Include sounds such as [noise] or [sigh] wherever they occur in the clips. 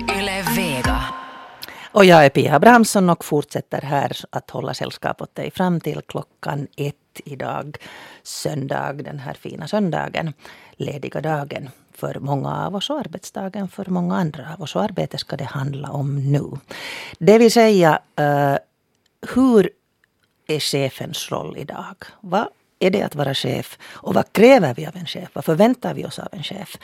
Yle Vega. Och jag är Pia Abrahamsson och fortsätter här att hålla sällskap åt dig fram till klockan ett idag. Söndag, den här fina söndagen. Lediga dagen för många av oss och arbetsdagen för många andra av oss. Och arbete ska det handla om nu. Det vill säga, uh, hur är chefens roll idag? Vad är det att vara chef? Och vad kräver vi av en chef? Vad förväntar vi oss av en chef?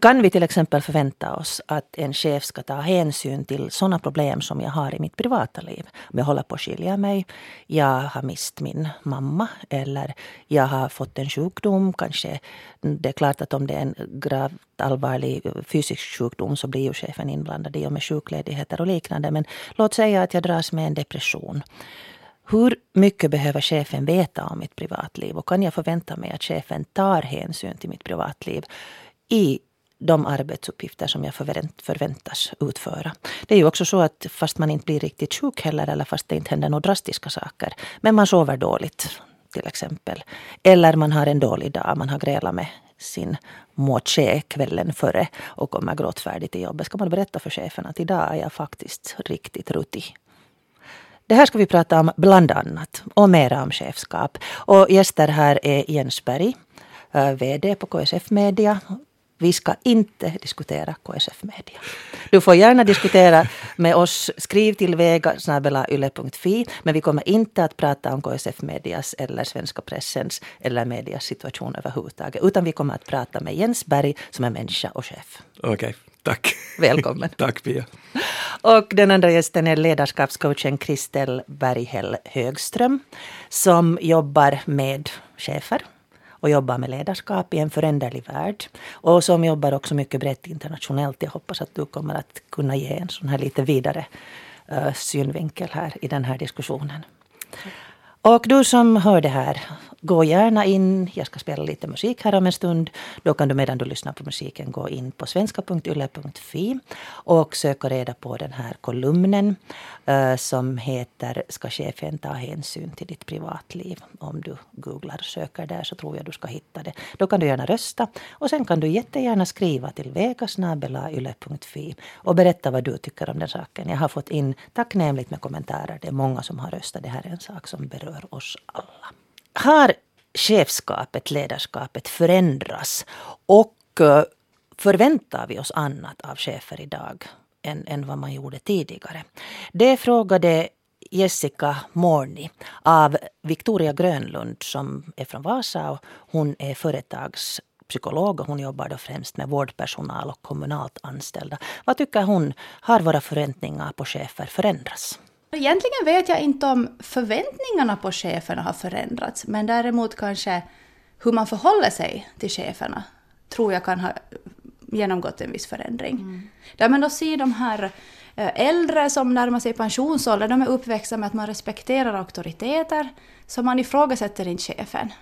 Kan vi till exempel förvänta oss att en chef ska ta hänsyn till sådana problem som jag har i mitt privata liv? Om jag håller på att skilja mig, jag har mist min mamma eller jag har fått en sjukdom. Kanske det är klart att om det är en gravt allvarlig fysisk sjukdom så blir ju chefen inblandad i och med sjukledigheter och liknande. Men låt säga att jag dras med en depression. Hur mycket behöver chefen veta om mitt privatliv och kan jag förvänta mig att chefen tar hänsyn till mitt privatliv i de arbetsuppgifter som jag förväntas utföra. Det är ju också så att fast man inte blir riktigt sjuk heller eller fast det inte händer några drastiska saker men man sover dåligt till exempel. Eller man har en dålig dag, man har grälat med sin moche kvällen före och kommer gråtfärdig till jobbet. Ska man berätta för chefen att idag är jag faktiskt riktigt rutig. Det här ska vi prata om bland annat och mera om chefskap. Och gäster här är Jens Berg, eh, VD på KSF Media. Vi ska inte diskutera KSF Media. Du får gärna diskutera med oss. Skriv till vega.yle.fi. Men vi kommer inte att prata om KSF Medias eller svenska pressens eller medias situation överhuvudtaget. Utan vi kommer att prata med Jens Berg som är människa och chef. Okej, okay, [laughs] tack. Välkommen. [laughs] tack Pia. Och den andra gästen är ledarskapscoachen Kristel Berghäll Högström som jobbar med chefer och jobbar med ledarskap i en föränderlig värld. Och som jobbar också mycket brett internationellt. Jag hoppas att du kommer att kunna ge en sån här lite vidare uh, synvinkel här i den här diskussionen. Och du som hör det här, gå gärna in. Jag ska spela lite musik här om en stund. Då kan du medan du lyssnar på musiken gå in på svenska.yle.fi och söka reda på den här kolumnen uh, som heter Ska chefen ta hänsyn till ditt privatliv? Om du googlar och söker där så tror jag du ska hitta det. Då kan du gärna rösta och sen kan du jättegärna skriva till vegasnabelayle.fi och berätta vad du tycker om den saken. Jag har fått in tacknämligt med kommentarer. Det är många som har röstat. Det här är en sak som berör oss alla har chefskapet, ledarskapet förändrats och eh, förväntar vi oss annat av chefer idag än, än vad man gjorde tidigare? Det frågade Jessica Morni av Victoria Grönlund som är från Vasa och hon är företagspsykolog och hon jobbar då främst med vårdpersonal och kommunalt anställda. Vad tycker hon? Har våra förväntningar på chefer förändrats? Egentligen vet jag inte om förväntningarna på cheferna har förändrats, men däremot kanske hur man förhåller sig till cheferna tror jag kan ha genomgått en viss förändring. Mm. Där man då ser de här eh, äldre som närmar sig pensionsålder, de är uppväxta med att man respekterar auktoriteter, så man ifrågasätter inte chefen.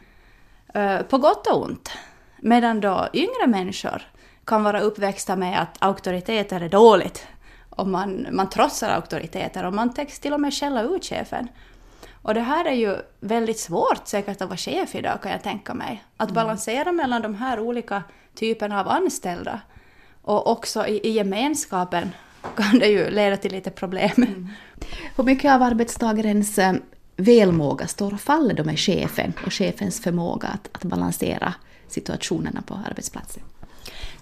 Eh, på gott och ont. Medan då yngre människor kan vara uppväxta med att auktoriteter är dåligt och man, man trotsar auktoriteter och man täcks till och med skälla ut chefen. Och det här är ju väldigt svårt säkert att vara chef idag kan jag tänka mig. Att mm. balansera mellan de här olika typerna av anställda och också i, i gemenskapen kan det ju leda till lite problem. Mm. Hur mycket av arbetstagarens eh, välmåga står och faller då med chefen och chefens förmåga att, att balansera situationerna på arbetsplatsen?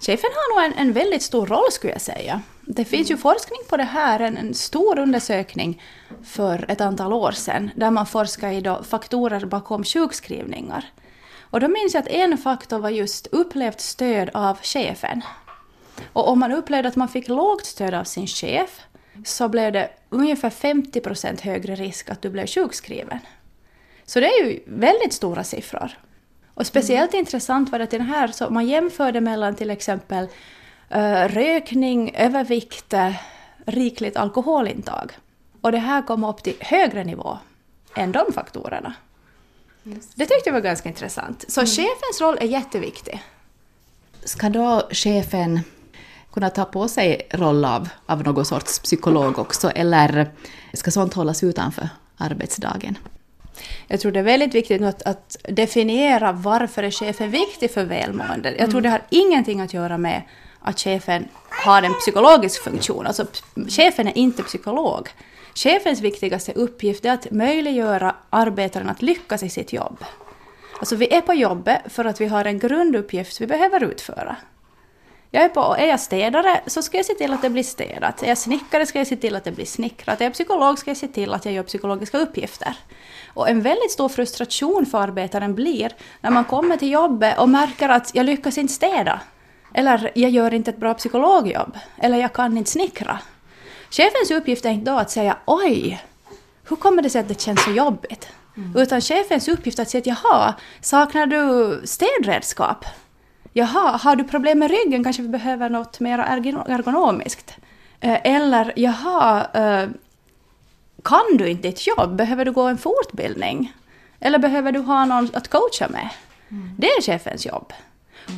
Chefen har nog en, en väldigt stor roll skulle jag säga. Det finns ju forskning på det här, en, en stor undersökning för ett antal år sedan, där man forskar i faktorer bakom sjukskrivningar. Och då minns jag att en faktor var just upplevt stöd av chefen. Och om man upplevde att man fick lågt stöd av sin chef så blev det ungefär 50 procent högre risk att du blev sjukskriven. Så det är ju väldigt stora siffror. Och speciellt mm. intressant var det till den här, så man jämförde mellan till exempel rökning, övervikt, rikligt alkoholintag. Och det här kom upp till högre nivå än de faktorerna. Det tyckte jag var ganska intressant. Så mm. chefens roll är jätteviktig. Ska då chefen kunna ta på sig roll av, av någon sorts psykolog också, eller ska sånt hållas utanför arbetsdagen? Jag tror det är väldigt viktigt att, att definiera varför är chefen viktig för välmående. Jag tror mm. det har ingenting att göra med att chefen har en psykologisk funktion. Alltså chefen är inte psykolog. Chefens viktigaste uppgift är att möjliggöra arbetaren att lyckas i sitt jobb. Alltså vi är på jobbet för att vi har en grunduppgift vi behöver utföra. Jag är, på, är jag städare så ska jag se till att det blir städat. Är jag snickare ska jag se till att det blir snickrat. Är jag psykolog ska jag se till att jag gör psykologiska uppgifter. Och en väldigt stor frustration för arbetaren blir när man kommer till jobbet och märker att jag lyckas inte städa. Eller jag gör inte ett bra psykologjobb. Eller jag kan inte snickra. Chefens uppgift är inte då att säga oj, hur kommer det sig att det känns så jobbigt? Mm. Utan chefens uppgift är att säga att jaha, saknar du städredskap? Jaha, har du problem med ryggen? Kanske vi behöver något mer ergonomiskt? Eh, eller jaha, eh, kan du inte ditt jobb? Behöver du gå en fortbildning? Eller behöver du ha någon att coacha med? Mm. Det är chefens jobb.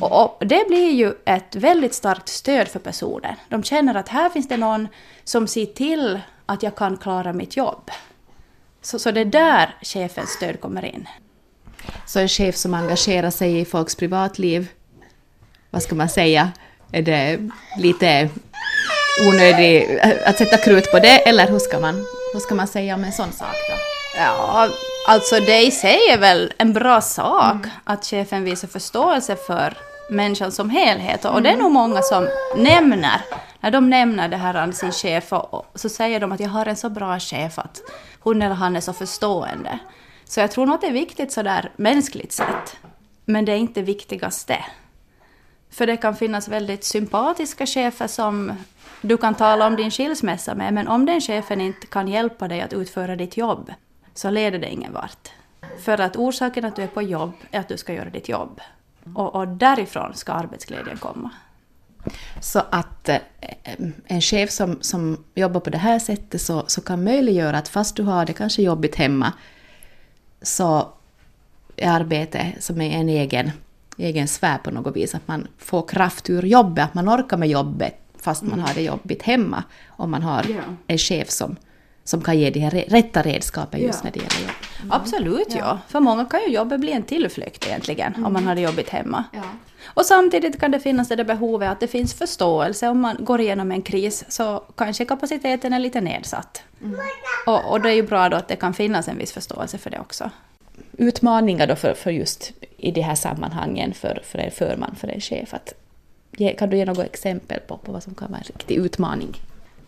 Och, och, det blir ju ett väldigt starkt stöd för personen. De känner att här finns det någon som ser till att jag kan klara mitt jobb. Så, så det är där chefens stöd kommer in. Så en chef som engagerar sig i folks privatliv, vad ska man säga, är det lite onödigt att sätta krut på det, eller hur ska man, hur ska man säga om en sån sak då? Ja, alltså det i sig är väl en bra sak mm. att chefen visar förståelse för människan som helhet. Och mm. det är nog många som nämner, när de nämner det här om sin chef, och, så säger de att jag har en så bra chef att hon eller han är så förstående. Så jag tror nog att det är viktigt sådär mänskligt sett. Men det är inte viktigaste. För det kan finnas väldigt sympatiska chefer som du kan tala om din skilsmässa med, men om den chefen inte kan hjälpa dig att utföra ditt jobb, så leder det ingen vart. För att orsaken att du är på jobb är att du ska göra ditt jobb. Och, och därifrån ska arbetsglädjen komma. Så att eh, en chef som, som jobbar på det här sättet så, så kan möjliggöra att fast du har det kanske jobbigt hemma så är arbete som är en egen, egen sfär på något vis. Att man får kraft ur jobbet, att man orkar med jobbet fast man mm. har det jobbigt hemma. Om man har en chef som, som kan ge de här rätta redskapen just yeah. när det gäller jobb. Mm. Absolut ja. ja. För många kan ju jobbet bli en tillflykt egentligen mm. om man har det jobbigt hemma. Ja. Och samtidigt kan det finnas det där behovet att det finns förståelse om man går igenom en kris så kanske kapaciteten är lite nedsatt. Mm. Och, och, det är ju bra då att det kan finnas en viss förståelse för det också. Utmaningar då för, för just i de här sammanhangen för, för en förman, för en chef. Att, kan du ge något exempel på, på vad som kan vara en riktig utmaning?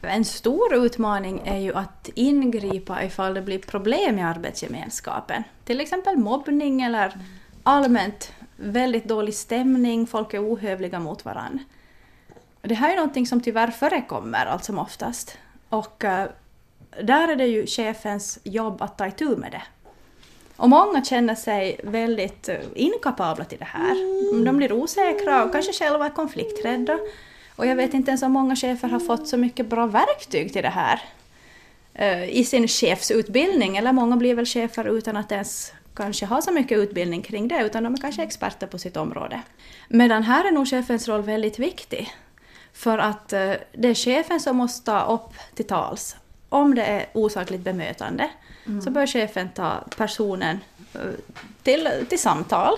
En stor utmaning är ju att ingripa ifall det blir problem i arbetsgemenskapen. Till exempel mobbning eller allmänt väldigt dålig stämning, folk är ohövliga mot varandra. Det här är någonting som tyvärr förekommer allt som oftast. Och uh, där är det ju chefens jobb att ta itu med det. Och många känner sig väldigt eh, inkapabla till det här. De blir osäkra och kanske själva är konflikträdda. Och jag vet inte ens om många chefer har fått så mycket bra verktyg till det här uh, i sin chefsutbildning. Eller många blir väl chefer utan att ens kanske ha så mycket utbildning kring det, utan de är kanske experter på sitt område. Medan här är nog chefens roll väldigt viktig. För att uh, det är chefen som måste ta upp till tals. Om det är osakligt bemötande mm. så bör chefen ta personen uh, till, till samtal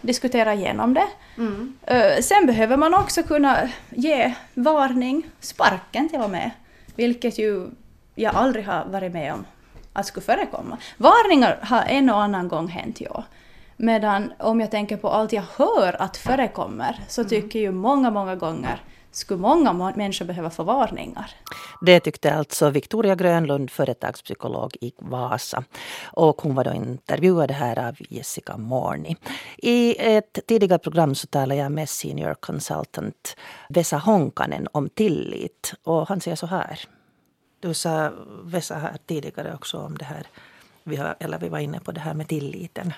diskutera igenom det. Mm. Uh, sen behöver man också kunna ge varning, sparken till och med, vilket ju jag aldrig har varit med om att skulle förekomma. Varningar har en och annan gång hänt, ja. Medan om jag tänker på allt jag hör att förekommer så mm. tycker ju många, många gånger skulle många människor behöva få varningar. Det tyckte alltså Victoria Grönlund, företagspsykolog i Vasa. Och hon var då intervjuad här av Jessica Morni. I ett tidigare program så talade jag med senior consultant Vesa Honkanen om tillit. Och han säger så här. Du sa Vesa här tidigare också om det här, vi, har, eller vi var inne på det här med tilliten.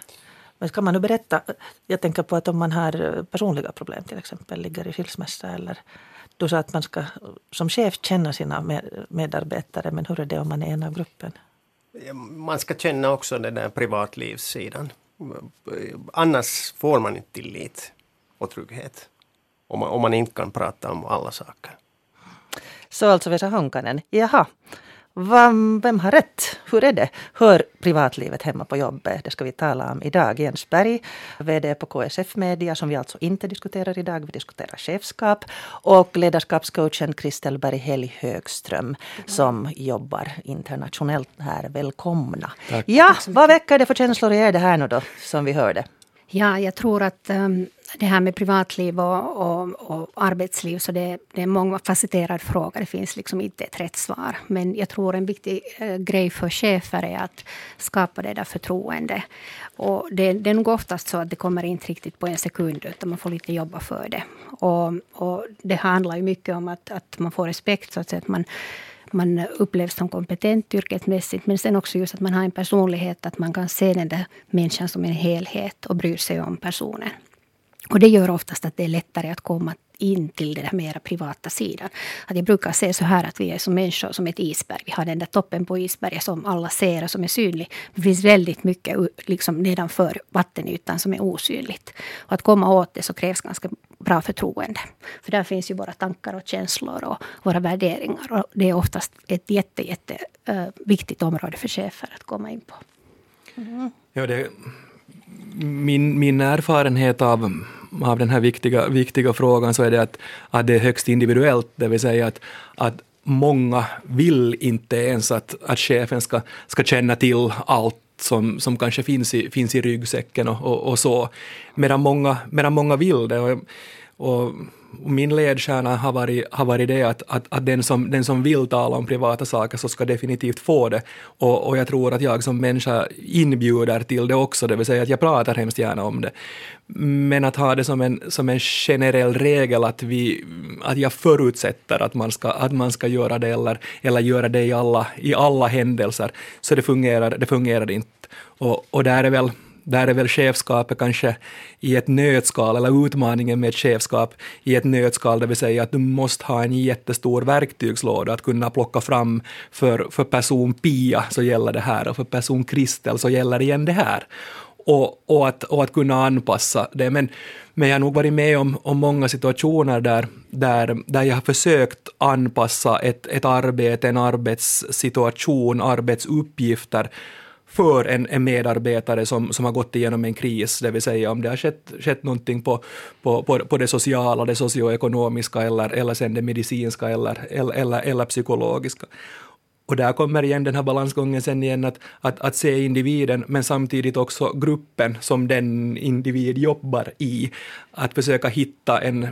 Men ska man nu berätta, jag tänker på att om man har personliga problem till exempel, ligger i skilsmässa eller du sa att man ska som chef känna sina medarbetare, men hur är det om man är en av gruppen? Man ska känna också den där privatlivssidan. Annars får man inte tillit och trygghet. Om man, om man inte kan prata om alla saker. Så alltså Vesa Honkanen. Jaha. Vem, vem har rätt? Hur är det? Hör privatlivet hemma på jobbet? Det ska vi tala om idag. Jens Berg, VD på KSF Media, som vi alltså inte diskuterar idag. Vi diskuterar chefskap. Och ledarskapscoachen Kristel Berghelg Högström, som jobbar internationellt här. Välkomna. Tack. Ja, vad väcker det för känslor i er det här nu då, som vi hörde? Ja, jag tror att um, det här med privatliv och, och, och arbetsliv, så det, det, är en mångfacetterad fråga. Det finns liksom inte ett rätt svar. Men jag tror en viktig eh, grej för chefer är att skapa det där förtroende. Och det, det är nog oftast så att det kommer inte riktigt på en sekund, utan man får lite jobba för det. Och, och det handlar ju mycket om att, att man får respekt, så att, säga, att man man upplevs som kompetent yrkesmässigt, men sen också just att man har en personlighet, att man kan se den där människan som en helhet och bryr sig om personen. Och det gör oftast att det är lättare att komma in till den mera privata sidan. Att jag brukar se så här att vi är som människor som ett isberg. Vi har den där toppen på isberget som alla ser och som är synlig. Det finns väldigt mycket liksom nedanför vattenytan som är osynligt. Och att komma åt det så krävs ganska bra förtroende. För där finns ju våra tankar och känslor och våra värderingar. Och det är oftast ett jätte, jätte uh, viktigt område för chefer att komma in på. Mm. Ja, det, min, min erfarenhet av, av den här viktiga, viktiga frågan så är det att, att det är högst individuellt, det vill säga att, att många vill inte ens att, att chefen ska, ska känna till allt som, som kanske finns i, finns i ryggsäcken och, och, och så, medan många, medan många vill det. Och, och min ledstjärna har varit, har varit det att, att, att den, som, den som vill tala om privata saker så ska definitivt få det. Och, och jag tror att jag som människa inbjuder till det också, det vill säga att jag pratar hemskt gärna om det. Men att ha det som en, som en generell regel att, vi, att jag förutsätter att man ska, att man ska göra det eller, eller göra det i alla, i alla händelser, så det fungerar, det fungerar inte. Och, och där är väl där är väl chefskapet kanske i ett nötskal, eller utmaningen med ett chefskap i ett nötskal, det vill säga att du måste ha en jättestor verktygslåda att kunna plocka fram för, för person Pia så gäller det här och för person Kristel så gäller igen det här. Och, och, att, och att kunna anpassa det. Men, men jag har nog varit med om, om många situationer där, där, där jag har försökt anpassa ett, ett arbete, en arbetssituation, arbetsuppgifter för en, en medarbetare som, som har gått igenom en kris, det vill säga om det har skett, skett någonting på, på, på, på det sociala, det socioekonomiska eller, eller sen det medicinska eller, eller, eller, eller psykologiska. Och där kommer igen den här balansgången sen igen att, att, att se individen men samtidigt också gruppen som den individ jobbar i. Att försöka hitta en,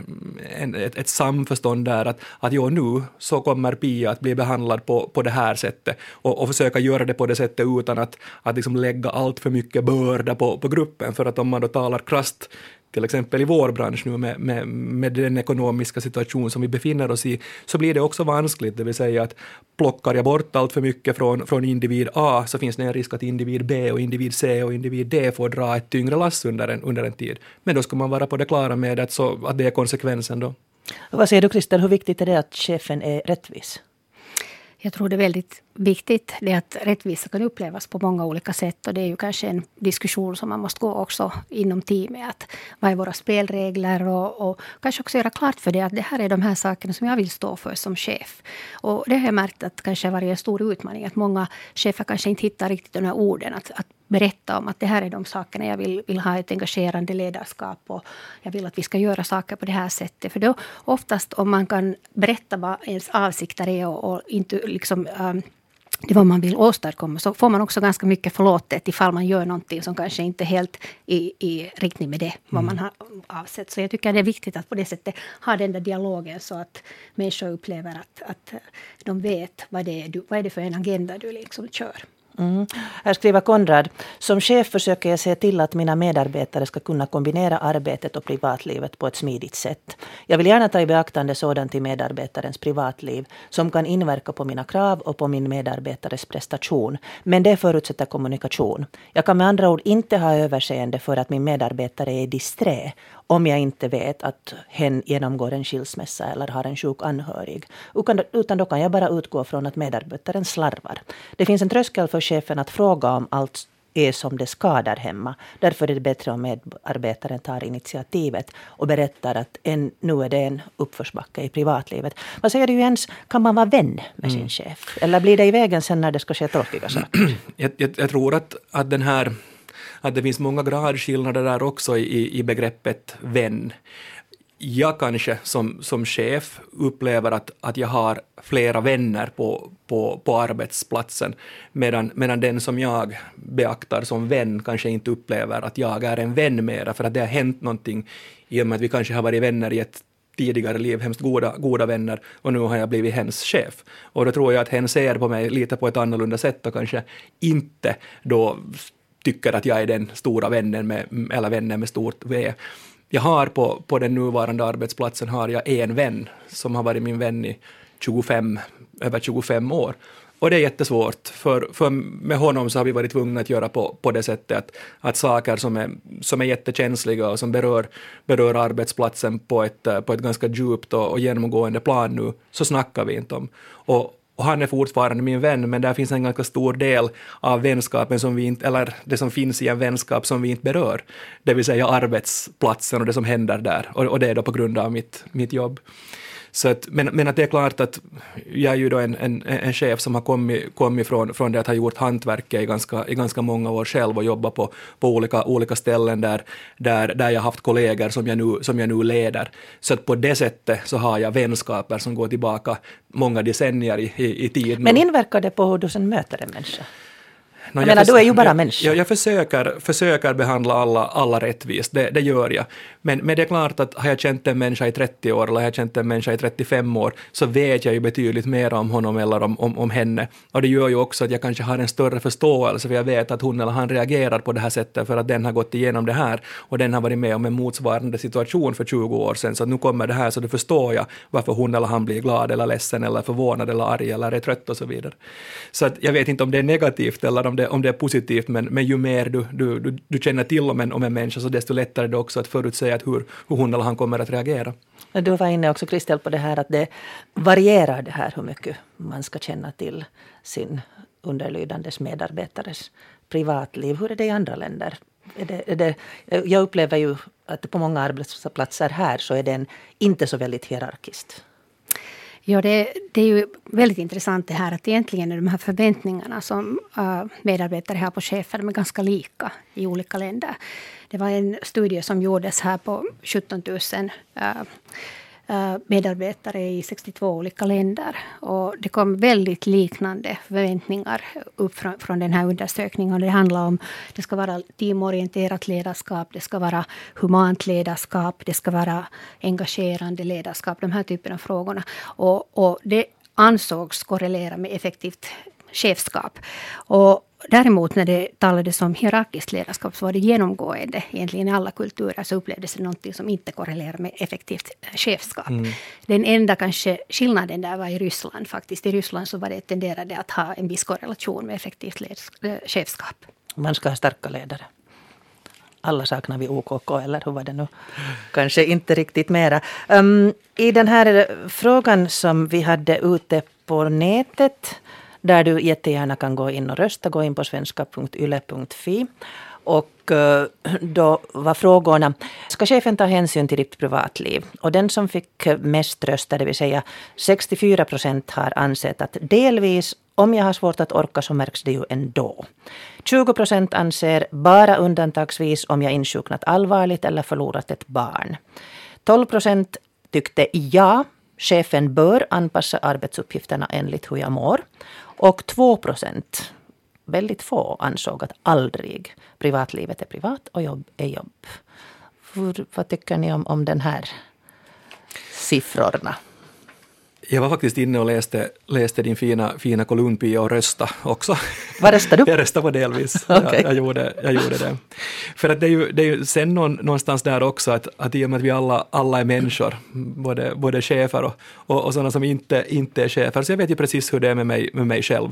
en, ett, ett samförstånd där att, att jo, nu så kommer Pia att bli behandlad på, på det här sättet och, och försöka göra det på det sättet utan att, att liksom lägga allt för mycket börda på, på gruppen. För att om man då talar krasst till exempel i vår bransch nu med, med, med, den ekonomiska situation som vi befinner oss i, så blir det också vanskligt, det vill säga att plockar jag bort allt för mycket från, från individ A så finns det en risk att individ B och individ C och individ D får dra ett tyngre lass under en, under en tid. Men då ska man vara på det klara med att, så, att det är konsekvensen då. Vad säger du Christer, hur viktigt är det att chefen är rättvis? Jag tror det är väldigt viktigt det att rättvisa kan upplevas på många olika sätt. Och det är ju kanske en diskussion som man måste gå också inom teamet. Att vad är våra spelregler? Och, och kanske också göra klart för det att det här är de här sakerna som jag vill stå för som chef. Och det har jag märkt att kanske har varit en stor utmaning. Att många chefer kanske inte hittar riktigt de här orden. Att, att berätta om att det här är de sakerna jag vill, vill ha ett engagerande ledarskap och jag vill att vi ska göra saker på det här sättet. För då oftast om man kan berätta vad ens avsikter är och, och inte liksom um, det vad man vill åstadkomma så får man också ganska mycket förlåtet ifall man gör någonting som kanske inte är helt i, i riktning med det vad man mm. har avsett. Så jag tycker det är viktigt att på det sättet ha den där dialogen så att människor upplever att, att de vet vad det är, vad är det för en agenda du liksom kör. Mm. Här skriver Konrad, som chef försöker jag se till att mina medarbetare ska kunna kombinera arbetet och privatlivet på ett smidigt sätt. Jag vill gärna ta i beaktande sådant i medarbetarens privatliv som kan inverka på mina krav och på min medarbetares prestation. Men det förutsätter kommunikation. Jag kan med andra ord inte ha överseende för att min medarbetare är disträ om jag inte vet att hen genomgår en skilsmässa eller har en sjuk anhörig. Utan då kan jag bara utgå från att medarbetaren slarvar. Det finns en tröskel för chefen att fråga om allt är som det skadar hemma. Därför är det bättre om medarbetaren tar initiativet och berättar att en, nu är det en uppförsbacke i privatlivet. Vad säger du Jens, kan man vara vän med sin mm. chef? Eller blir det i vägen sen när det ska ske tråkiga saker? [clears throat] jag, jag, jag tror att, att den här att det finns många gradskillnader där också i, i begreppet vän jag kanske som, som chef upplever att, att jag har flera vänner på, på, på arbetsplatsen, medan, medan den som jag beaktar som vän kanske inte upplever att jag är en vän mera, för att det har hänt någonting i och med att vi kanske har varit vänner i ett tidigare liv, hemskt goda, goda vänner, och nu har jag blivit hens chef. Och då tror jag att hen ser på mig lite på ett annorlunda sätt och kanske inte då tycker att jag är den stora vännen med, eller vännen med stort V, jag har på, på den nuvarande arbetsplatsen har jag en vän som har varit min vän i 25, över 25 år. Och det är jättesvårt, för, för med honom så har vi varit tvungna att göra på, på det sättet att, att saker som är, som är jättekänsliga och som berör, berör arbetsplatsen på ett, på ett ganska djupt och, och genomgående plan nu, så snackar vi inte om. Och, och han är fortfarande min vän, men där finns en ganska stor del av vänskapen som vi inte, eller det som finns i en vänskap som vi inte berör, det vill säga arbetsplatsen och det som händer där, och, och det är då på grund av mitt, mitt jobb. Så att, men, men att det är klart att jag är ju då en, en, en chef som har kommit, kommit från, från det att ha gjort hantverket i ganska, i ganska många år själv och jobbat på, på olika, olika ställen där, där, där jag haft kollegor som jag, nu, som jag nu leder. Så att på det sättet så har jag vänskaper som går tillbaka många decennier i, i, i tid. Men inverkar det på hur du sen möter en människa? No, jag, menar, du är ju bara människa. Jag, jag försöker, försöker behandla alla, alla rättvist, det, det gör jag. Men, men det är klart att har jag känt en människa i 30 år eller har jag känt en människa i 35 år så vet jag ju betydligt mer om honom eller om, om, om henne. Och det gör ju också att jag kanske har en större förståelse för jag vet att hon eller han reagerar på det här sättet för att den har gått igenom det här och den har varit med om en motsvarande situation för 20 år sedan. Så nu kommer det här så då förstår jag varför hon eller han blir glad eller ledsen eller förvånad eller arg eller är trött och så vidare. Så att jag vet inte om det är negativt eller om det, om det är positivt men, men ju mer du, du, du, du känner till om en, om en människa så desto lättare är det också att förutsäga att hur, hur hon eller han kommer att reagera. Du var inne också Kristel på det här att det varierar det här hur mycket man ska känna till sin underlydandes medarbetares privatliv. Hur är det i andra länder? Är det, är det, jag upplever ju att på många arbetsplatser här så är den inte så väldigt hierarkiskt. Ja, det, det, är ju väldigt intressant det här att egentligen är de här förväntningarna som uh, medarbetare har på chefer de är ganska lika i olika länder. Det var en studie som gjordes här på 17 000 uh, Eh, medarbetare i 62 olika länder. Och det kom väldigt liknande förväntningar upp från, från den här undersökningen. Det handlar om det ska vara teamorienterat ledarskap, det ska vara humant ledarskap, det ska vara engagerande ledarskap, de här typerna av frågorna. Och, och det ansågs korrelera med effektivt chefskap. Och Däremot när det talades om hierarkiskt ledarskap så var det genomgående. Egentligen i alla kulturer så upplevdes det någonting som inte korrelerar med effektivt chefskap. Mm. Den enda kanske skillnaden där var i Ryssland faktiskt. I Ryssland så var det tenderade att ha en viss korrelation med effektivt eh, chefskap. Man ska ha starka ledare. Alla saknar vi OKK, eller hur var det nu? Kanske inte riktigt mera. Um, I den här frågan som vi hade ute på nätet där du jättegärna kan gå in och rösta. Gå in på svenska.yle.fi. Och eh, då var frågorna, ska chefen ta hänsyn till ditt privatliv? Och den som fick mest röster, det vill säga 64 procent har ansett att delvis, om jag har svårt att orka så märks det ju ändå. 20 procent anser bara undantagsvis om jag insjuknat allvarligt eller förlorat ett barn. 12 procent tyckte ja, chefen bör anpassa arbetsuppgifterna enligt hur jag mår. Och 2 procent, väldigt få, ansåg att aldrig. Privatlivet är privat och jobb är jobb. Hur, vad tycker ni om, om den här siffrorna? Jag var faktiskt inne och läste, läste din fina, fina kolumn Pia och rösta också. Vad röstade du? [laughs] jag röstade på delvis. [laughs] okay. jag, jag, gjorde, jag gjorde det. För att det är ju, det är ju sen någon, någonstans där också att, att i och med att vi alla, alla är människor, både, både chefer och, och, och sådana som inte, inte är chefer, så jag vet ju precis hur det är med mig, med mig själv.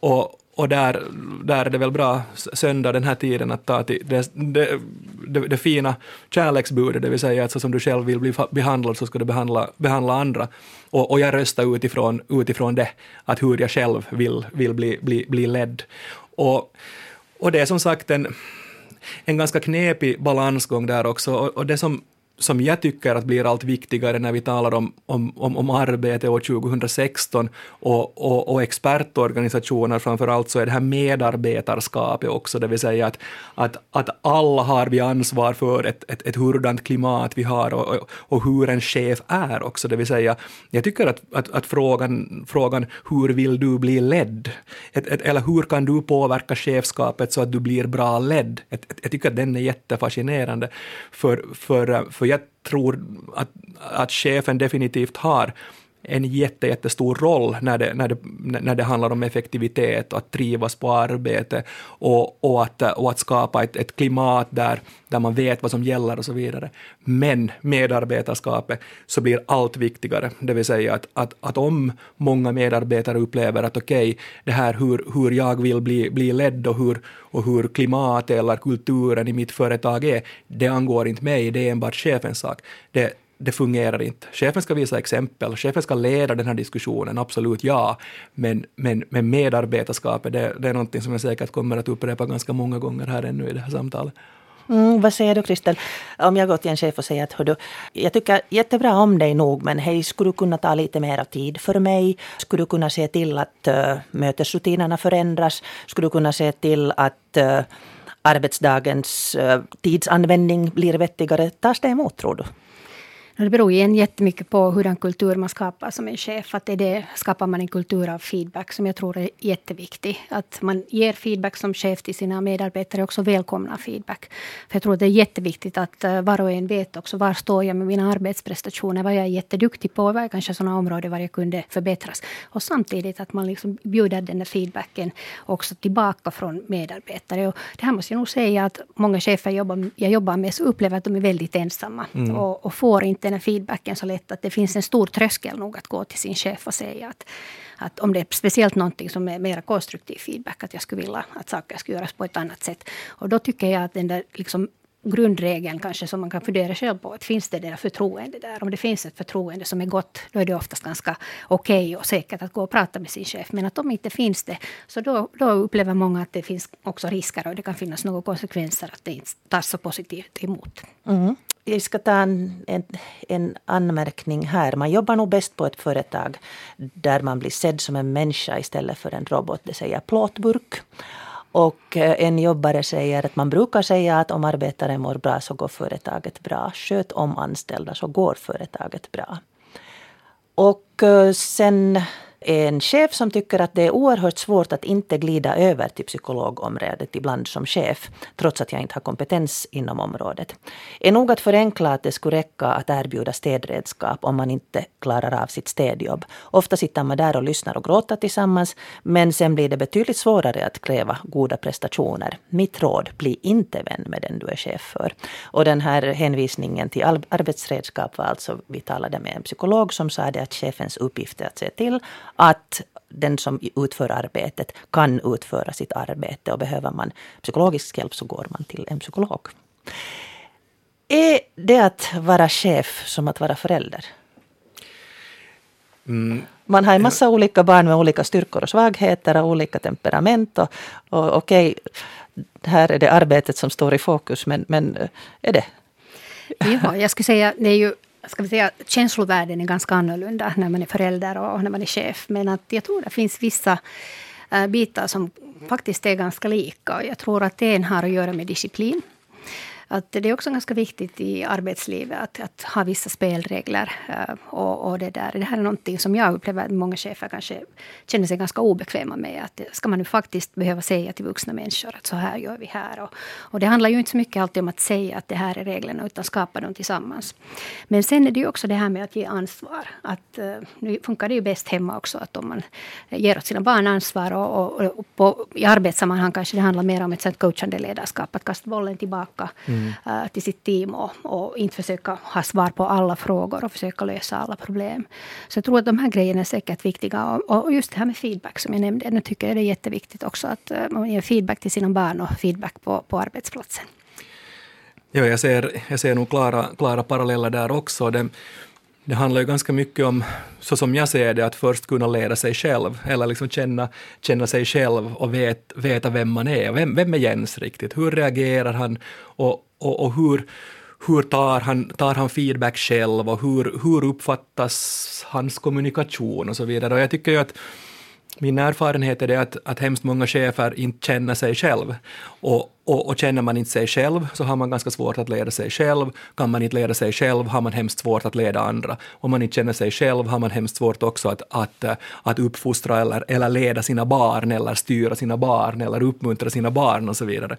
Och, och där, där är det väl bra söndag den här tiden att ta till det, det, det, det fina kärleksbudet, det vill säga att så som du själv vill bli behandlad så ska du behandla, behandla andra. Och, och jag röstar utifrån, utifrån det, att hur jag själv vill, vill bli, bli, bli ledd. Och, och det är som sagt en, en ganska knepig balansgång där också. Och, och det som som jag tycker att blir allt viktigare när vi talar om, om, om, om arbete år 2016 och, och, och expertorganisationer framför allt, så är det här medarbetarskapet också, det vill säga att, att, att alla har vi ansvar för ett, ett, ett hurdant klimat vi har och, och, och hur en chef är också, det vill säga jag tycker att, att, att frågan, frågan hur vill du bli ledd, ett, ett, eller hur kan du påverka chefskapet så att du blir bra ledd, ett, jag tycker att den är jättefascinerande för, för, för jag tror att, att chefen definitivt har en jätte, jättestor roll när det, när, det, när det handlar om effektivitet och att trivas på arbete och, och, att, och att skapa ett, ett klimat där, där man vet vad som gäller och så vidare. Men medarbetarskapet så blir allt viktigare, det vill säga att, att, att om många medarbetare upplever att okej, okay, det här hur, hur jag vill bli, bli ledd och hur, och hur klimatet eller kulturen i mitt företag är, det angår inte mig, det är enbart chefens sak. Det, det fungerar inte. Chefen ska visa exempel, chefen ska leda den här diskussionen, absolut ja, men, men, men medarbetarskapet, det, det är någonting som jag säkert kommer att upprepa ganska många gånger här ännu i det här samtalet. Mm, vad säger du Kristel? Om jag går till en chef och säger att hördu, jag tycker jättebra om dig nog men hej, skulle du kunna ta lite mer tid för mig? Skulle du kunna se till att uh, mötesrutinerna förändras? Skulle du kunna se till att uh, arbetsdagens uh, tidsanvändning blir vettigare? Tas det emot tror du? Det beror igen jättemycket på hurdan kultur man skapar som en chef. Att det, det skapar man en kultur av feedback som jag tror är jätteviktig. Att man ger feedback som chef till sina medarbetare och också välkomnar feedback. För jag tror det är jätteviktigt att uh, var och en vet också var står jag med mina arbetsprestationer, vad jag är jätteduktig på, vad är kanske sådana områden var jag kunde förbättras. Och samtidigt att man liksom bjuder den där feedbacken också tillbaka från medarbetare. Och det här måste jag nog säga att många chefer jobbar, jag jobbar med så upplever att de är väldigt ensamma mm. och, och får inte den här feedbacken så lätt att det finns en stor tröskel nog att gå till sin chef och säga att, att om det är speciellt någonting som är mer konstruktiv feedback, att jag skulle vilja att saker ska göras på ett annat sätt. Och då tycker jag att den där liksom grundregeln kanske som man kan fundera själv på. Att finns det där förtroende där? Om det finns ett förtroende som är gott, då är det oftast ganska okej okay och säkert att gå och prata med sin chef. Men att om inte finns det, så då, då upplever många att det finns också risker och det kan finnas några konsekvenser att det inte tas så positivt emot. Mm. Jag ska ta en, en, en, anmärkning här. Man jobbar nog bäst på ett företag där man blir sedd som en människa istället för en robot. Det säger plåtburk. Och eh, en jobbare säger att man brukar säga att om arbetaren mår bra så går företaget bra. Sköt om anställda så går företaget bra. Och eh, sen en chef som tycker att det är oerhört svårt att inte glida över till psykologområdet ibland som chef, trots att jag inte har kompetens inom området, är nog att förenkla att det skulle räcka att erbjuda städredskap om man inte klarar av sitt städjobb. Ofta sitter man där och lyssnar och gråter tillsammans, men sen blir det betydligt svårare att kräva goda prestationer. Mitt råd, bli inte vän med den du är chef för. Och den här hänvisningen till arbetsredskap var alltså, vi talade med en psykolog som sa det att chefens uppgift är att se till att den som utför arbetet kan utföra sitt arbete och behöver man psykologisk hjälp så går man till en psykolog. Är det att vara chef som att vara förälder? Mm. Man har en massa olika barn med olika styrkor och svagheter och olika temperament. Och, och okej, här är det arbetet som står i fokus, men, men är det? Ja, jag skulle säga, det är ju ska vi säga, känslovärlden är ganska annorlunda när man är förälder och när man är chef. Men att jag tror det finns vissa äh, bitar som faktiskt är ganska lika. Jag tror att en har att göra med disciplin att det är också ganska viktigt i arbetslivet att, att ha vissa spelregler. Eh, och, och, det, där. det här är någonting som jag upplever att många chefer kanske känner sig ganska obekväma med. Att ska man nu faktiskt behöva säga till vuxna människor att så här gör vi här. Och, och det handlar ju inte så mycket alltid om att säga att det här är reglerna, utan skapa dem tillsammans. Men sen är det ju också det här med att ge ansvar. Att, eh, nu funkar det ju bäst hemma också, att om man ger åt sina barn ansvar och, och, och på, i arbetssammanhang kanske det handlar mer om ett sånt coachande ledarskap, att kasta bollen tillbaka. Mm Eh, mm. till sitt team och, och, inte försöka ha svar på alla frågor och försöka lösa alla problem. Så jag tror att de här grejerna är säkert viktiga. Och, och just det här med feedback som jag nämnde, nu tycker jag det är jätteviktigt också att uh, man ger feedback till sina barn och feedback på, på arbetsplatsen. Ja, jag ser, jag ser nog klara, klara paralleller där också. Det, det handlar ju ganska mycket om, så som jag ser det, att först kunna leda sig själv, eller liksom känna, känna sig själv och vet, veta vem man är. Vem, vem är Jens riktigt? Hur reagerar han? Och, och, och hur, hur tar han, tar han feedback själv och hur, hur uppfattas hans kommunikation och så vidare. Och jag tycker ju att min erfarenhet är det att, att hemskt många chefer inte känner sig själv. Och, och, och, känner man inte sig själv så har man ganska svårt att leda sig själv. Kan man inte leda sig själv har man hemskt svårt att leda andra. Om man inte känner sig själv har man hemskt svårt också att, att, att uppfostra eller, eller leda sina barn eller styra sina barn eller uppmuntra sina barn och så vidare.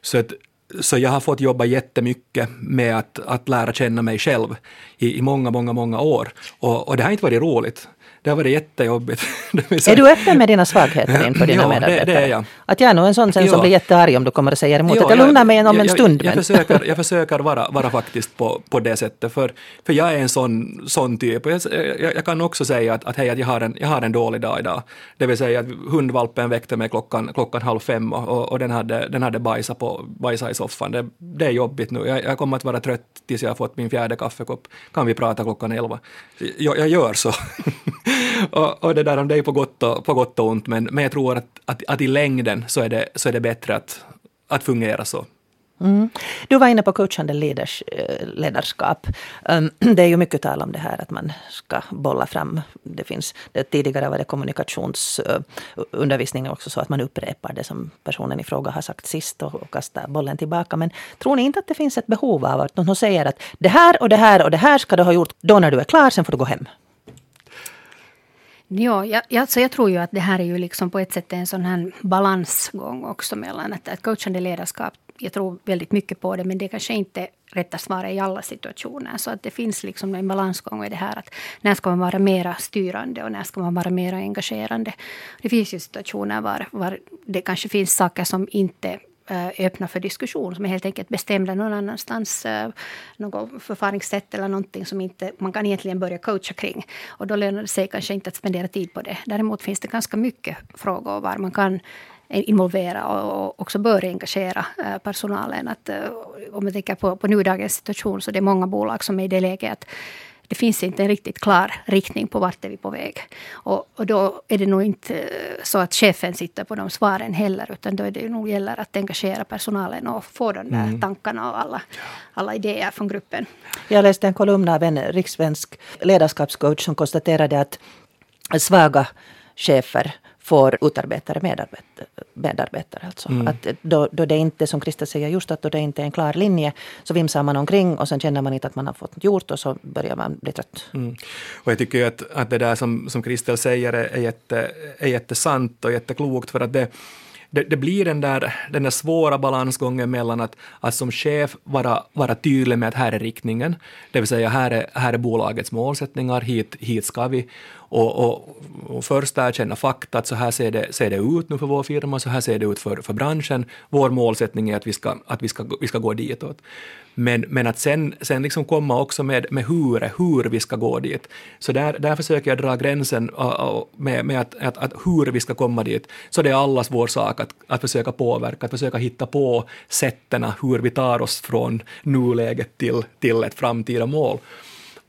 Så att, så jag har fått jobba jättemycket med att, att lära känna mig själv i, i många, många, många år. Och, och det har inte varit roligt det har varit jättejobbigt. [laughs] är du öppen med dina svagheter inför dina ja, medarbetare? Det, det är jag. Att jag är nog en sån sen ja. som blir jättearg om du kommer och säger emot. Ja, att jag lugnar mig om en stund. Jag, jag, försöker, jag försöker vara, vara faktiskt på, på det sättet, för, för jag är en sån, sån typ. Jag, jag, jag kan också säga att, att, hej, att jag, har en, jag har en dålig dag idag. Det vill säga att hundvalpen väckte mig klockan, klockan halv fem och, och den, hade, den hade bajsat, på, bajsat i soffan. Det, det är jobbigt nu. Jag, jag kommer att vara trött tills jag har fått min fjärde kaffekopp. Kan vi prata klockan elva? Jag, jag gör så. [laughs] och, och det där om det är på gott och, på gott och ont, men, men jag tror att, att, att i längden så är det, så är det bättre att, att fungera så. Mm. Du var inne på coachande leders, eh, ledarskap. Ehm, [clears throat] det är ju mycket tal om det här att man ska bolla fram. Det finns, det tidigare var det kommunikationsundervisning eh, också så att man upprepar det som personen i fråga har sagt sist och, och kastar bollen tillbaka. Men tror ni inte att det finns ett behov av att någon säger att det här och det här och det här ska du ha gjort då när du är klar, sen får du gå hem? Ja, jag, alltså jag tror ju att det här är ju liksom på ett sätt en sån här balansgång också mellan att, att coachande ledarskap, jag tror väldigt mycket på det, men det kanske inte rätta svaret i alla situationer. Så att det finns liksom en balansgång i det här att när ska man vara mera styrande och när ska man vara mera engagerande. Det finns ju situationer var, var det kanske finns saker som inte Eh, öppna för diskussion, som är helt enkelt bestämda någon annanstans. Eh, något förfaringssätt eller någonting som inte man kan egentligen börja coacha kring. Och då lönar det sig kanske inte att spendera tid på det. Däremot finns det ganska mycket frågor var man kan involvera och också bör engagera eh, personalen. Att, om man tänker på, på nudagens situation så det är många bolag som är i det läget att det finns inte en riktigt klar riktning på vart är vi på väg. Och, och då är det nog inte eh, så att chefen sitter på de svaren heller, utan då är det nog gäller att engagera personalen och få de där mm. tankarna och alla, alla idéer från gruppen. Jag läste en kolumn av en rikssvensk ledarskapscoach som konstaterade att svaga chefer får utarbetare medarbetare. medarbetare alltså. Mm. att då, då det inte, som Krista säger, just att då det inte är en klar linje så vimsar man omkring och sen känner man inte att man har fått gjort och så börjar man bli trött. Mm. Och jag tycker att, att det där som, som Kristel säger är, är, jätte, är jättesant och jätteklokt för att det det, det, blir den där, den där svåra balansgången mellan att, att som chef vara, vara tydlig med att här är riktningen, det vill säga här är, här är bolagets målsättningar, hit, hit ska vi, och, och, och först erkänna fakta, att så här ser det, ser det ut nu för vår firma, så här ser det ut för, för branschen. Vår målsättning är att vi ska, att vi ska, vi ska gå ditåt. Men, men att sen, sen liksom komma också med, med hur, hur vi ska gå dit. Så där, där försöker jag dra gränsen med, med att, att, att hur vi ska komma dit. Så det är allas vår sak att, att försöka påverka, att försöka hitta på sätten hur vi tar oss från nuläget till, till ett framtida mål.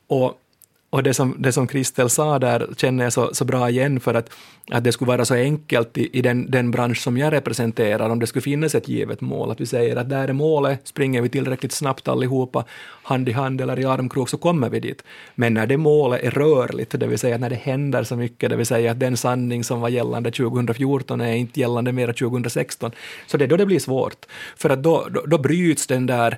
Och och det som, det som Kristel sa där känner jag så, så bra igen för att, att det skulle vara så enkelt i, i den, den bransch som jag representerar om det skulle finnas ett givet mål. Att vi säger att där är målet, springer vi tillräckligt snabbt allihopa hand i hand eller i armkrok så kommer vi dit. Men när det målet är rörligt, det vill säga när det händer så mycket, det vill säga att den sanning som var gällande 2014 är inte gällande mer 2016, så det är då det blir svårt. För att då, då, då bryts den där,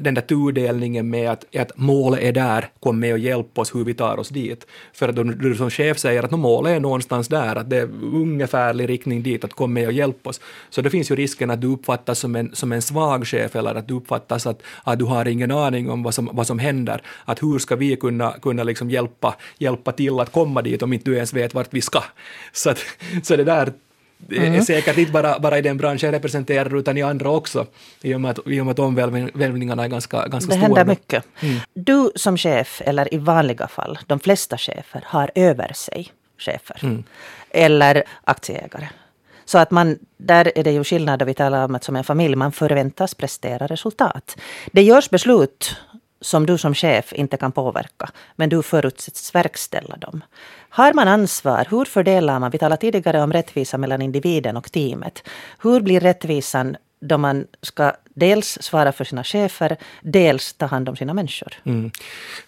den där tudelningen med att, att målet är där, kom med och hjälp oss hur vi tar oss dit. För att då du som chef säger att målet är någonstans där, att det är ungefärlig riktning dit, att kom med och hjälp oss. Så det finns ju risken att du uppfattas som en, som en svag chef eller att du uppfattas att, att du har ingen aning om vad som, vad som händer. Att hur ska vi kunna, kunna liksom hjälpa, hjälpa till att komma dit om inte du ens vet vart vi ska. Så, att, så det där Mm. är säkert inte bara, bara i den branschen jag representerar utan i andra också. I och med att, i och med att omvälvningarna är ganska, ganska det stora. Det händer mycket. Mm. Du som chef, eller i vanliga fall, de flesta chefer har över sig chefer. Mm. Eller aktieägare. Så att man, där är det ju skillnad, vi talar om att som en familj, man förväntas prestera resultat. Det görs beslut som du som chef inte kan påverka, men du förutsätts verkställa dem. Har man ansvar? Hur fördelar man? Vi talade tidigare om rättvisa mellan individen och teamet. Hur blir rättvisan då man ska dels svara för sina chefer, dels ta hand om sina människor. Mm.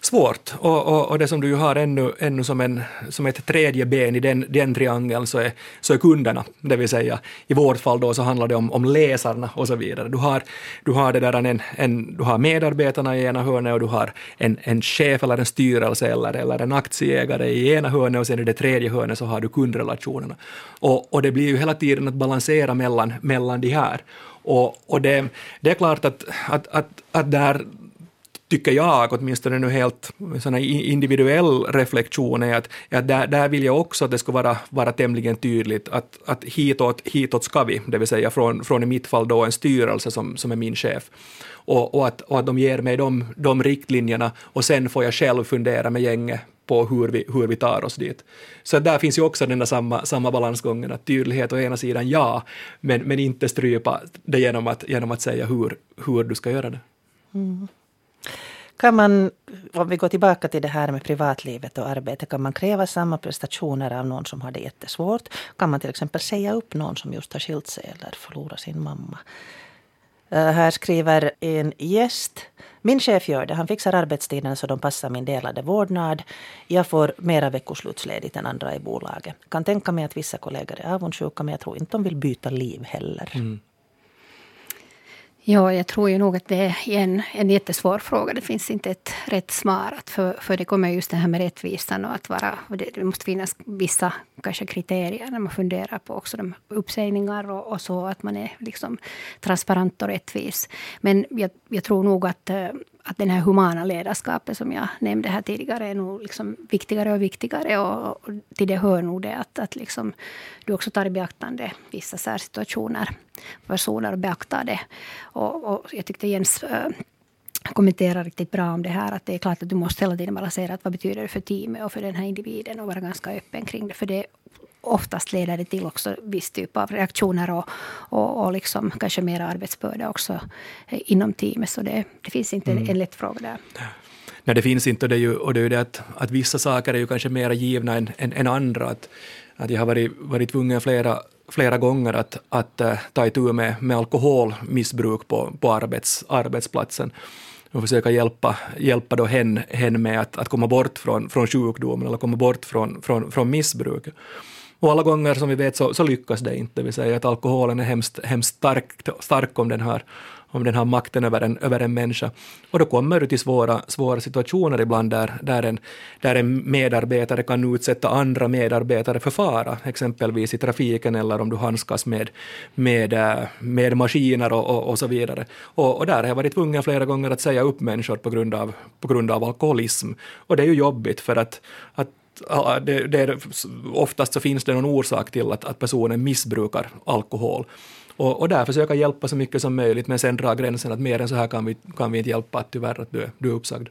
Svårt, och, och, och, det som du har ännu, ännu som, en, som ett tredje ben i den, den triangeln så är, så är kunderna, det vill säga i vårt fall då så handlar det om, om läsarna och så vidare. Du har, du har, det där en, en, du har medarbetarna i ena hörnet och du har en, en chef eller en styrelse eller, eller en aktieägare i ena hörnet och sen i det tredje hörnet så har du kundrelationerna. Och, och det blir ju hela tiden att balansera mellan, mellan de här. Och, och det, det är klart att, att, att, att där tycker jag, åtminstone nu helt såna individuell reflektion, är att, att där, där vill jag också att det ska vara, vara tämligen tydligt att, att hitåt, hitåt ska vi, det vill säga från, från i mitt fall då en styrelse som, som är min chef. Och, och, att, och att de ger mig de, de riktlinjerna och sen får jag själv fundera med gänget på hur vi, hur vi tar oss dit. Så där finns ju också den där samma, samma balansgången, att tydlighet å ena sidan ja, men, men inte strypa det genom att, genom att säga hur, hur du ska göra det. Mm. Kan man, om vi går tillbaka till det här med privatlivet och arbete, kan man kräva samma prestationer av någon som har det jättesvårt? Kan man till exempel säga upp någon som just har skilt sig eller förlorat sin mamma? Uh, här skriver en gäst min chef gör det. Han fixar arbetstiden så de passar min delade vårdnad. Jag får mera veckoslutsledigt än andra i bolaget. Kan tänka mig att vissa kollegor är avundsjuka men jag tror inte de vill byta liv heller. Mm. Ja, jag tror ju nog att det är en, en jättesvår fråga. Det finns inte ett rätt svar. För, för det kommer just det här med rättvisan och att vara... Och det, det, måste finnas vissa kanske kriterier när man funderar på också de uppsägningar och, och så. Att man är liksom transparent och rättvis. Men jag, jag tror nog att, eh, att den här humana ledarskapet som jag nämnde här tidigare är nog liksom viktigare och viktigare. Och, och till det hör nog det att, att liksom du också tar i beaktande vissa särsituationer, personer och beaktar det. Och, och jag tyckte Jens äh, kommenterar riktigt bra om det här. Att det är klart att du måste hela tiden balansera att vad betyder det för teamet och för den här individen och vara ganska öppen kring det. För det oftast leder det till också viss typ av reaktioner och, och, och liksom kanske mer arbetsbörda också inom teamet. Så det, det finns inte mm. en lätt fråga där. Nej, det finns inte och det är ju, och det, är det att, att vissa saker är ju kanske mer givna än, än, än andra. Att, att jag har varit, varit tvungen flera, flera gånger att, att uh, ta itu med, med alkoholmissbruk på, på arbets, arbetsplatsen och försöka hjälpa, hjälpa då hen, hen med att, att komma bort från, från sjukdomen eller komma bort från, från, från missbruk. Och alla gånger som vi vet så, så lyckas det inte, det vill säga att alkoholen är hemskt, hemskt stark, stark om den har om den har makten över en, över en människa. Och då kommer du till svåra, svåra situationer ibland där, där, en, där en medarbetare kan utsätta andra medarbetare för fara, exempelvis i trafiken eller om du handskas med, med, eh, med maskiner och, och, och så vidare. Och, och, där har jag varit tvungen flera gånger att säga upp människor på grund av, på grund av alkoholism. Och det är ju jobbigt för att, att det, det, oftast så finns det någon orsak till att, att personen missbrukar alkohol. Och, och där försöka hjälpa så mycket som möjligt, men sen dra gränsen att mer än så här kan vi, kan vi inte hjälpa, att tyvärr att du, du är uppsagd.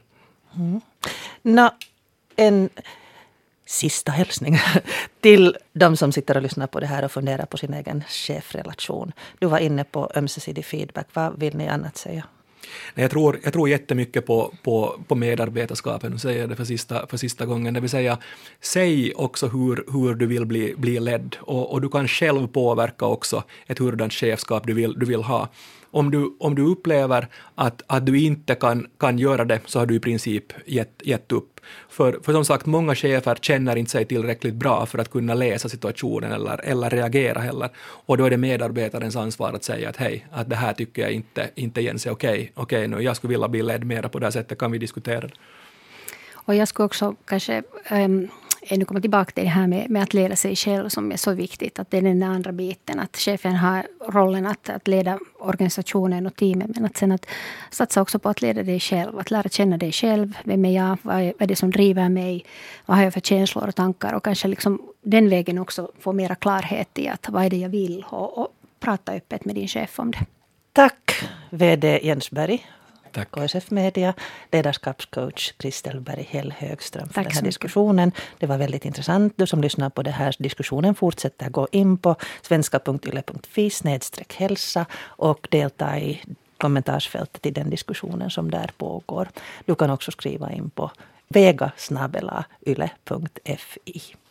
Mm. Nå, en sista hälsning [laughs] till de som sitter och lyssnar på det här och funderar på sin egen chefrelation. Du var inne på ömsesidig feedback. Vad vill ni annat säga? Jag tror, jag tror jättemycket på, på, på medarbetarskapen, nu säger jag det för sista, för sista gången, det vill säga säg också hur, hur du vill bli, bli ledd. Och, och du kan själv påverka också ett hurdant chefskap du vill, du vill ha om du, om du upplever att, att du inte kan, kan göra det så har du i princip gett, gett upp. För, för som sagt, många chefer känner inte sig tillräckligt bra för att kunna läsa situationen eller, eller reagera heller. Och då är det medarbetarens ansvar att säga att hej, att det här tycker jag inte, inte Jens är okej. Okay. Okej, okay, jag skulle vilja bli ledd mera på det här sättet, kan vi diskutera det? Och jag skulle också kanske um Eh, ännu komma tillbaka till det här med, med, att leda sig själv som är så viktigt. Att det är den andra biten. Att chefen har rollen att, att leda organisationen och teamet. Men att sen att satsa också på att leda dig själv. Att lära känna dig själv. Vem är jag? Vad är, vad är det som driver mig? Vad har jag för känslor och tankar? Och kanske liksom den vägen också få mera klarhet i att vad är det jag vill? Och, och prata öppet med din chef om det. Tack, VD Jens Berg Tack. KSF Media, ledarskapscoach Kristel Berghäll Högström för den här diskussionen. Det var väldigt intressant. Du som lyssnar på den här diskussionen fortsätter gå in på svenska.yle.fi hälsa och delta i kommentarsfältet i den diskussionen som där pågår. Du kan också skriva in på vega yle.fi.